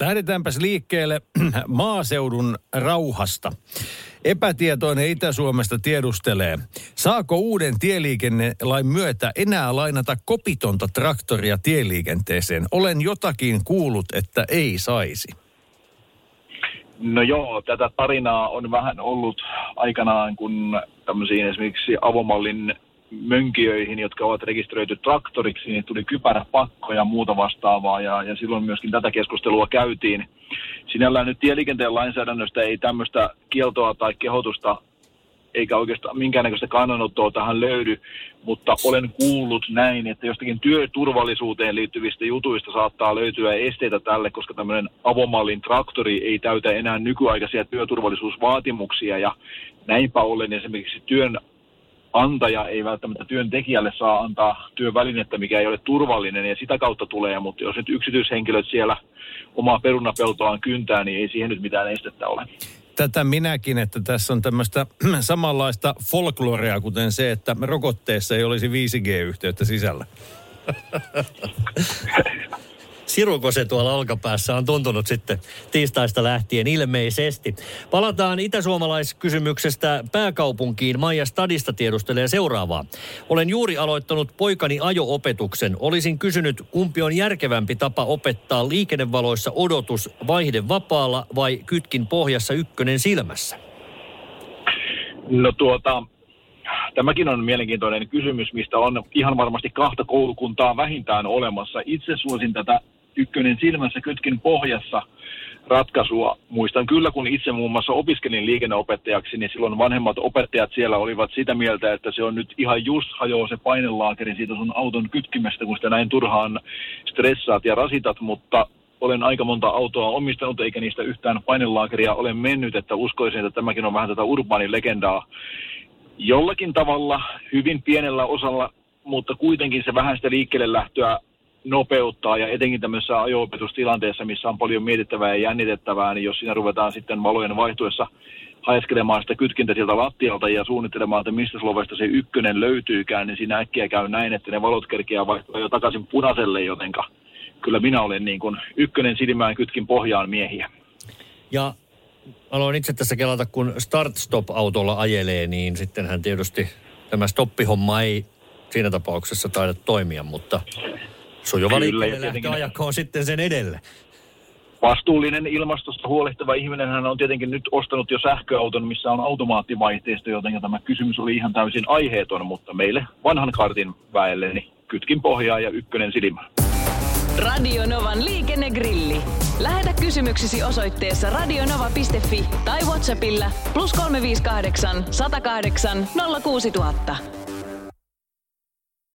Lähdetäänpäs liikkeelle maaseudun rauhasta. Epätietoinen Itä-Suomesta tiedustelee, saako uuden tieliikennelain myötä enää lainata kopitonta traktoria tieliikenteeseen? Olen jotakin kuullut, että ei saisi. No joo, tätä tarinaa on vähän ollut aikanaan, kun tämmöisiin esimerkiksi avomallin mönkijöihin, jotka ovat rekisteröity traktoriksi, niin tuli kypäräpakko ja muuta vastaavaa, ja, ja silloin myöskin tätä keskustelua käytiin. Sinällään nyt tieliikenteen lainsäädännöstä ei tämmöistä kieltoa tai kehotusta eikä oikeastaan minkäännäköistä kannanottoa tähän löydy, mutta olen kuullut näin, että jostakin työturvallisuuteen liittyvistä jutuista saattaa löytyä esteitä tälle, koska tämmöinen avomallin traktori ei täytä enää nykyaikaisia työturvallisuusvaatimuksia ja näinpä ollen esimerkiksi työn antaja ei välttämättä työntekijälle saa antaa työvälinettä, mikä ei ole turvallinen ja sitä kautta tulee, mutta jos nyt yksityishenkilöt siellä omaa perunapeltoaan kyntää, niin ei siihen nyt mitään estettä ole. Tätä minäkin, että tässä on tämmöistä samanlaista folklorea, kuten se, että rokotteessa ei olisi 5G-yhteyttä sisällä. Siruko se tuolla olkapäässä on tuntunut sitten tiistaista lähtien ilmeisesti. Palataan itäsuomalaiskysymyksestä pääkaupunkiin. Maija Stadista tiedustelee seuraavaa. Olen juuri aloittanut poikani ajo-opetuksen. Olisin kysynyt, kumpi on järkevämpi tapa opettaa liikennevaloissa odotus vaihde vapaalla vai kytkin pohjassa ykkönen silmässä? No tuota, tämäkin on mielenkiintoinen kysymys, mistä on ihan varmasti kahta koulukuntaa vähintään olemassa. Itse suosin tätä ykkönen silmässä kytkin pohjassa ratkaisua. Muistan kyllä, kun itse muun muassa opiskelin liikenneopettajaksi, niin silloin vanhemmat opettajat siellä olivat sitä mieltä, että se on nyt ihan just hajoaa se painelaakeri siitä sun auton kytkimestä, kun sitä näin turhaan stressaat ja rasitat, mutta olen aika monta autoa omistanut, eikä niistä yhtään painelaakeria ole mennyt, että uskoisin, että tämäkin on vähän tätä urbaanin legendaa. Jollakin tavalla, hyvin pienellä osalla, mutta kuitenkin se vähän sitä liikkeelle lähtöä nopeuttaa ja etenkin tämmöisessä ajo-opetustilanteessa, missä on paljon mietittävää ja jännitettävää, niin jos siinä ruvetaan sitten valojen vaihtuessa haeskelemaan sitä kytkintä sieltä lattialta ja suunnittelemaan, että mistä slovesta se ykkönen löytyykään, niin siinä äkkiä käy näin, että ne valot kerkeää vaihtua jo takaisin punaiselle, jotenka kyllä minä olen niin kuin ykkönen silmään kytkin pohjaan miehiä. Ja aloin itse tässä kelata, kun start-stop-autolla ajelee, niin sittenhän tietysti tämä stoppihomma ei siinä tapauksessa taida toimia, mutta Sujuva liikkeelle on sitten sen edelle. Vastuullinen ilmastosta huolehtiva ihminen hän on tietenkin nyt ostanut jo sähköauton, missä on automaattivaihteisto, joten tämä kysymys oli ihan täysin aiheeton, mutta meille vanhan kartin väelle niin kytkin pohjaa ja ykkönen silmä. Radio Novan liikennegrilli. Lähetä kysymyksesi osoitteessa radionova.fi tai Whatsappilla plus 358 108 06000.